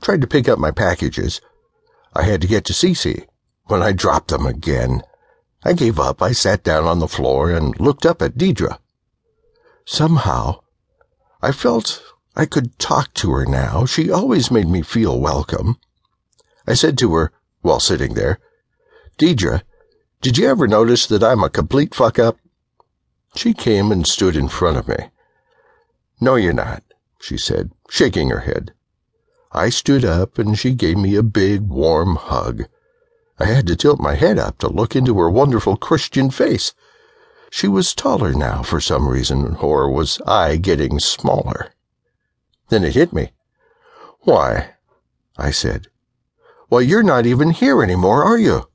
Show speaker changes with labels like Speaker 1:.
Speaker 1: tried to pick up my packages. I had to get to Cece. When I dropped them again, I gave up. I sat down on the floor and looked up at Deidre. Somehow, I felt I could talk to her now. She always made me feel welcome. I said to her, while sitting there, Deidre, did you ever notice that I'm a complete fuck up? She came and stood in front of me. No, you're not, she said, shaking her head. I stood up and she gave me a big, warm hug. I had to tilt my head up to look into her wonderful Christian face. She was taller now for some reason, or was I getting smaller? Then it hit me. Why, I said, Well, you're not even here anymore, are you?